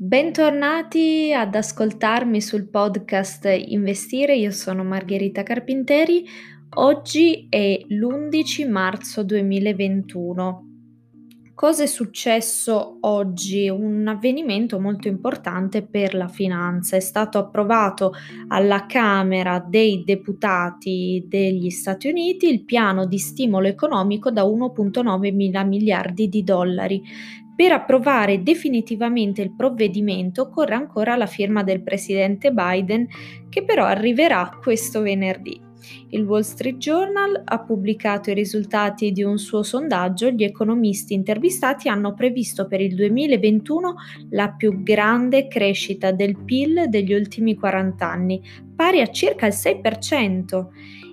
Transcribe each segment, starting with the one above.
Bentornati ad ascoltarmi sul podcast Investire, io sono Margherita Carpinteri, oggi è l'11 marzo 2021. Cosa è successo oggi? Un avvenimento molto importante per la finanza. È stato approvato alla Camera dei Deputati degli Stati Uniti il piano di stimolo economico da 1.9 mila miliardi di dollari. Per approvare definitivamente il provvedimento occorre ancora la firma del presidente Biden che però arriverà questo venerdì. Il Wall Street Journal ha pubblicato i risultati di un suo sondaggio. Gli economisti intervistati hanno previsto per il 2021 la più grande crescita del PIL degli ultimi 40 anni, pari a circa il 6%.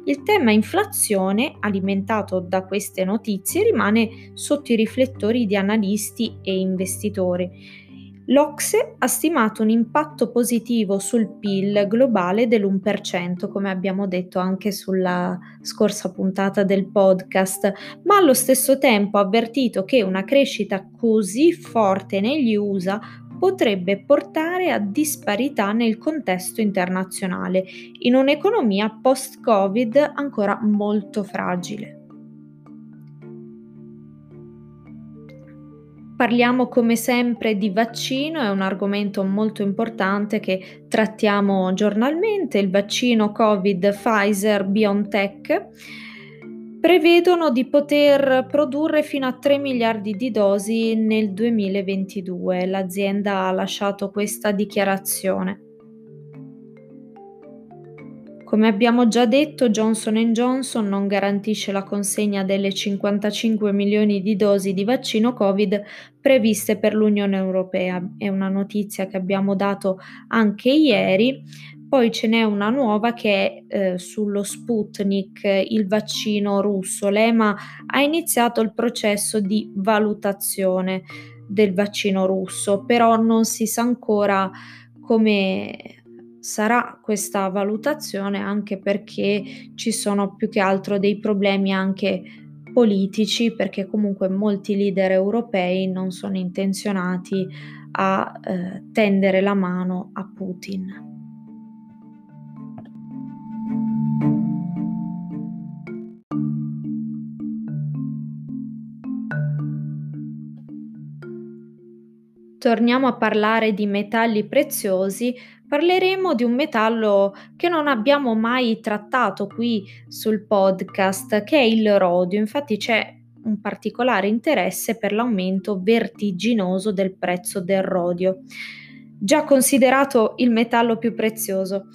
Il tema inflazione, alimentato da queste notizie, rimane sotto i riflettori di analisti e investitori. L'Ocse ha stimato un impatto positivo sul PIL globale dell'1%, come abbiamo detto anche sulla scorsa puntata del podcast, ma allo stesso tempo ha avvertito che una crescita così forte negli USA potrebbe portare a disparità nel contesto internazionale, in un'economia post-Covid ancora molto fragile. Parliamo come sempre di vaccino, è un argomento molto importante che trattiamo giornalmente, il vaccino Covid Pfizer BioNTech prevedono di poter produrre fino a 3 miliardi di dosi nel 2022. L'azienda ha lasciato questa dichiarazione. Come abbiamo già detto, Johnson Johnson non garantisce la consegna delle 55 milioni di dosi di vaccino Covid previste per l'Unione Europea. È una notizia che abbiamo dato anche ieri. Poi ce n'è una nuova che è eh, sullo Sputnik, il vaccino russo. L'EMA ha iniziato il processo di valutazione del vaccino russo, però non si sa ancora come sarà questa valutazione anche perché ci sono più che altro dei problemi anche politici perché comunque molti leader europei non sono intenzionati a eh, tendere la mano a Putin. Torniamo a parlare di metalli preziosi parleremo di un metallo che non abbiamo mai trattato qui sul podcast, che è il rodio. Infatti c'è un particolare interesse per l'aumento vertiginoso del prezzo del rodio, già considerato il metallo più prezioso.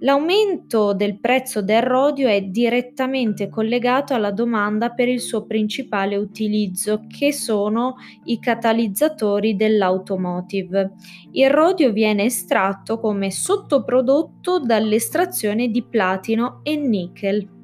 L'aumento del prezzo del rodio è direttamente collegato alla domanda per il suo principale utilizzo, che sono i catalizzatori dell'automotive. Il rodio viene estratto come sottoprodotto dall'estrazione di platino e nickel.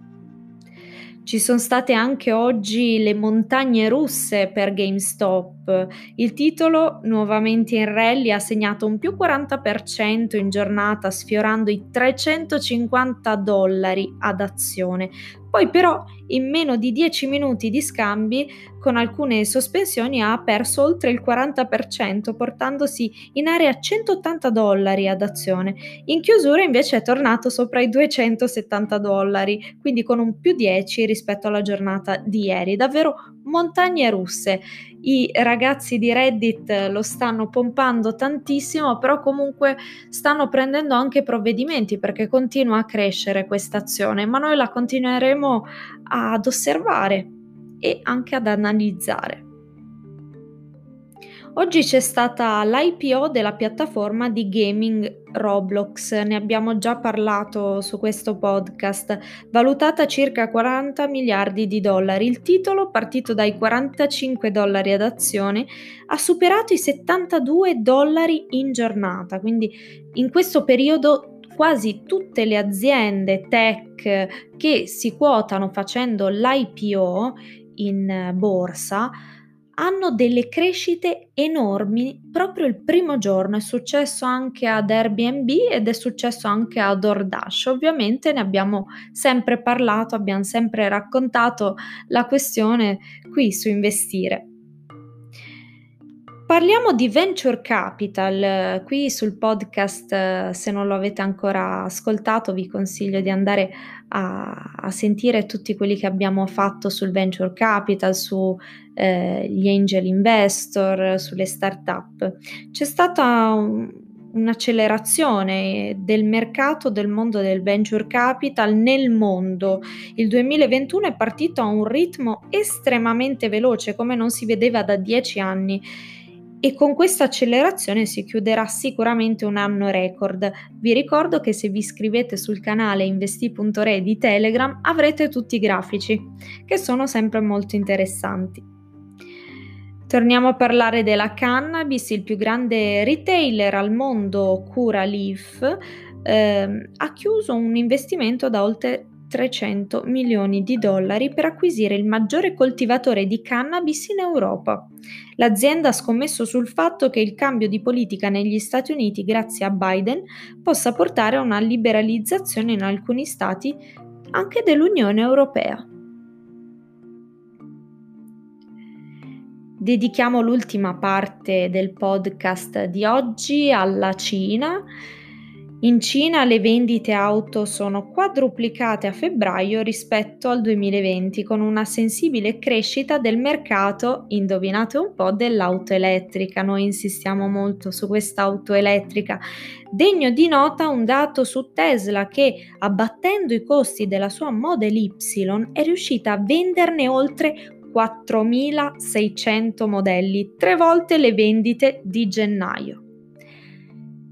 Ci sono state anche oggi le montagne russe per GameStop. Il titolo, nuovamente in rally, ha segnato un più 40% in giornata, sfiorando i 350 dollari ad azione. Poi però in meno di 10 minuti di scambi con alcune sospensioni ha perso oltre il 40%, portandosi in area 180 dollari ad azione. In chiusura invece è tornato sopra i 270 dollari, quindi con un più 10 rispetto alla giornata di ieri. Davvero montagne russe. I ragazzi di Reddit lo stanno pompando tantissimo, però comunque stanno prendendo anche provvedimenti perché continua a crescere questa azione, ma noi la continueremo ad osservare e anche ad analizzare. Oggi c'è stata l'IPO della piattaforma di gaming Roblox, ne abbiamo già parlato su questo podcast, valutata circa 40 miliardi di dollari. Il titolo, partito dai 45 dollari ad azione, ha superato i 72 dollari in giornata, quindi in questo periodo quasi tutte le aziende tech che si quotano facendo l'IPO in borsa hanno delle crescite enormi proprio il primo giorno. È successo anche ad Airbnb ed è successo anche a DoorDash. Ovviamente ne abbiamo sempre parlato, abbiamo sempre raccontato la questione qui su investire. Parliamo di venture capital. Qui sul podcast, se non lo avete ancora ascoltato, vi consiglio di andare a, a sentire tutti quelli che abbiamo fatto sul venture capital, sugli eh, angel investor, sulle start-up. C'è stata un, un'accelerazione del mercato del mondo del venture capital nel mondo. Il 2021 è partito a un ritmo estremamente veloce, come non si vedeva da dieci anni e con questa accelerazione si chiuderà sicuramente un anno record. Vi ricordo che se vi iscrivete sul canale investi.re di Telegram avrete tutti i grafici, che sono sempre molto interessanti. Torniamo a parlare della cannabis, il più grande retailer al mondo, Cura Leaf, eh, ha chiuso un investimento da oltre 300 milioni di dollari per acquisire il maggiore coltivatore di cannabis in Europa. L'azienda ha scommesso sul fatto che il cambio di politica negli Stati Uniti grazie a Biden possa portare a una liberalizzazione in alcuni stati anche dell'Unione Europea. Dedichiamo l'ultima parte del podcast di oggi alla Cina in Cina le vendite auto sono quadruplicate a febbraio rispetto al 2020, con una sensibile crescita del mercato, indovinate un po', dell'auto elettrica. Noi insistiamo molto su questa auto elettrica. Degno di nota un dato su Tesla che, abbattendo i costi della sua Model Y, è riuscita a venderne oltre 4.600 modelli, tre volte le vendite di gennaio.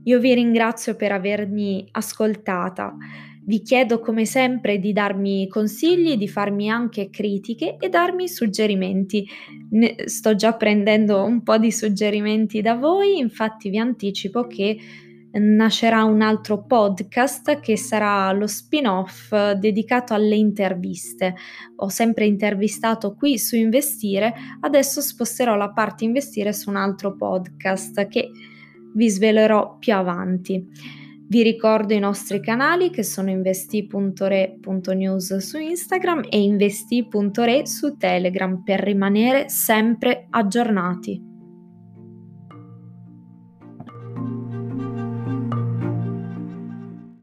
Io vi ringrazio per avermi ascoltata. Vi chiedo come sempre di darmi consigli, di farmi anche critiche e darmi suggerimenti. Ne sto già prendendo un po' di suggerimenti da voi, infatti vi anticipo che nascerà un altro podcast che sarà lo spin-off dedicato alle interviste. Ho sempre intervistato qui su investire, adesso sposterò la parte investire su un altro podcast che vi svelerò più avanti. Vi ricordo i nostri canali che sono investi.re.news su Instagram e investi.re su Telegram per rimanere sempre aggiornati.